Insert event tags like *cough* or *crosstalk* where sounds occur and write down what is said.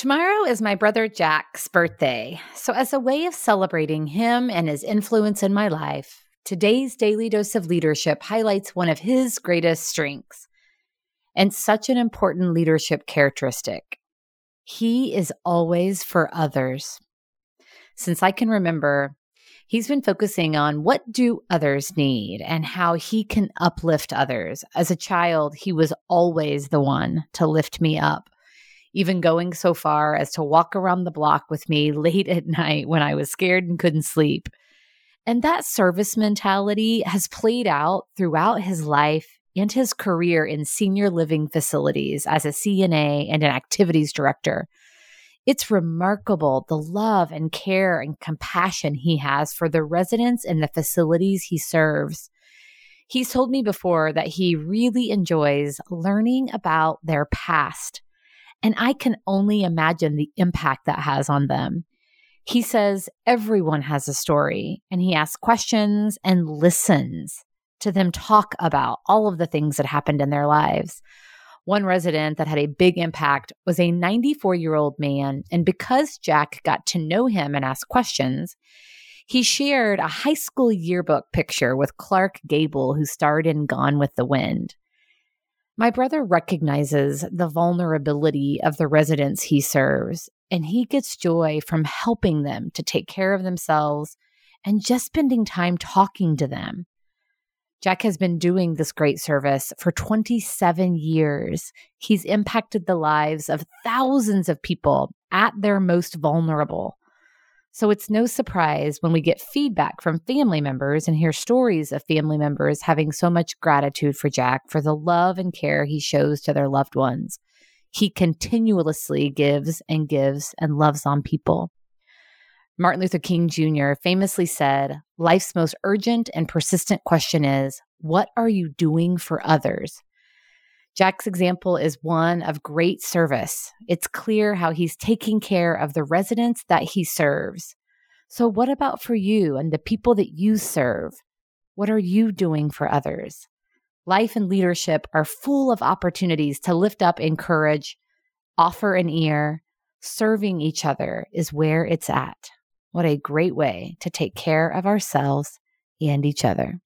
Tomorrow is my brother Jack's birthday. So, as a way of celebrating him and his influence in my life, today's Daily Dose of Leadership highlights one of his greatest strengths and such an important leadership characteristic. He is always for others. Since I can remember, he's been focusing on what do others need and how he can uplift others. As a child, he was always the one to lift me up even going so far as to walk around the block with me *laughs* late at night when I was scared and couldn't sleep. And that service mentality has played out throughout his life and his career in senior living facilities as a CNA and an activities director. It's remarkable the love and care and compassion he has for the residents and the facilities he serves. He's told me before that he really enjoys learning about their past and I can only imagine the impact that has on them. He says everyone has a story, and he asks questions and listens to them talk about all of the things that happened in their lives. One resident that had a big impact was a 94 year old man. And because Jack got to know him and ask questions, he shared a high school yearbook picture with Clark Gable, who starred in Gone with the Wind. My brother recognizes the vulnerability of the residents he serves, and he gets joy from helping them to take care of themselves and just spending time talking to them. Jack has been doing this great service for 27 years. He's impacted the lives of thousands of people at their most vulnerable. So it's no surprise when we get feedback from family members and hear stories of family members having so much gratitude for Jack for the love and care he shows to their loved ones. He continuously gives and gives and loves on people. Martin Luther King Jr. famously said, Life's most urgent and persistent question is, What are you doing for others? Jack's example is one of great service. It's clear how he's taking care of the residents that he serves. So, what about for you and the people that you serve? What are you doing for others? Life and leadership are full of opportunities to lift up, encourage, offer an ear. Serving each other is where it's at. What a great way to take care of ourselves and each other.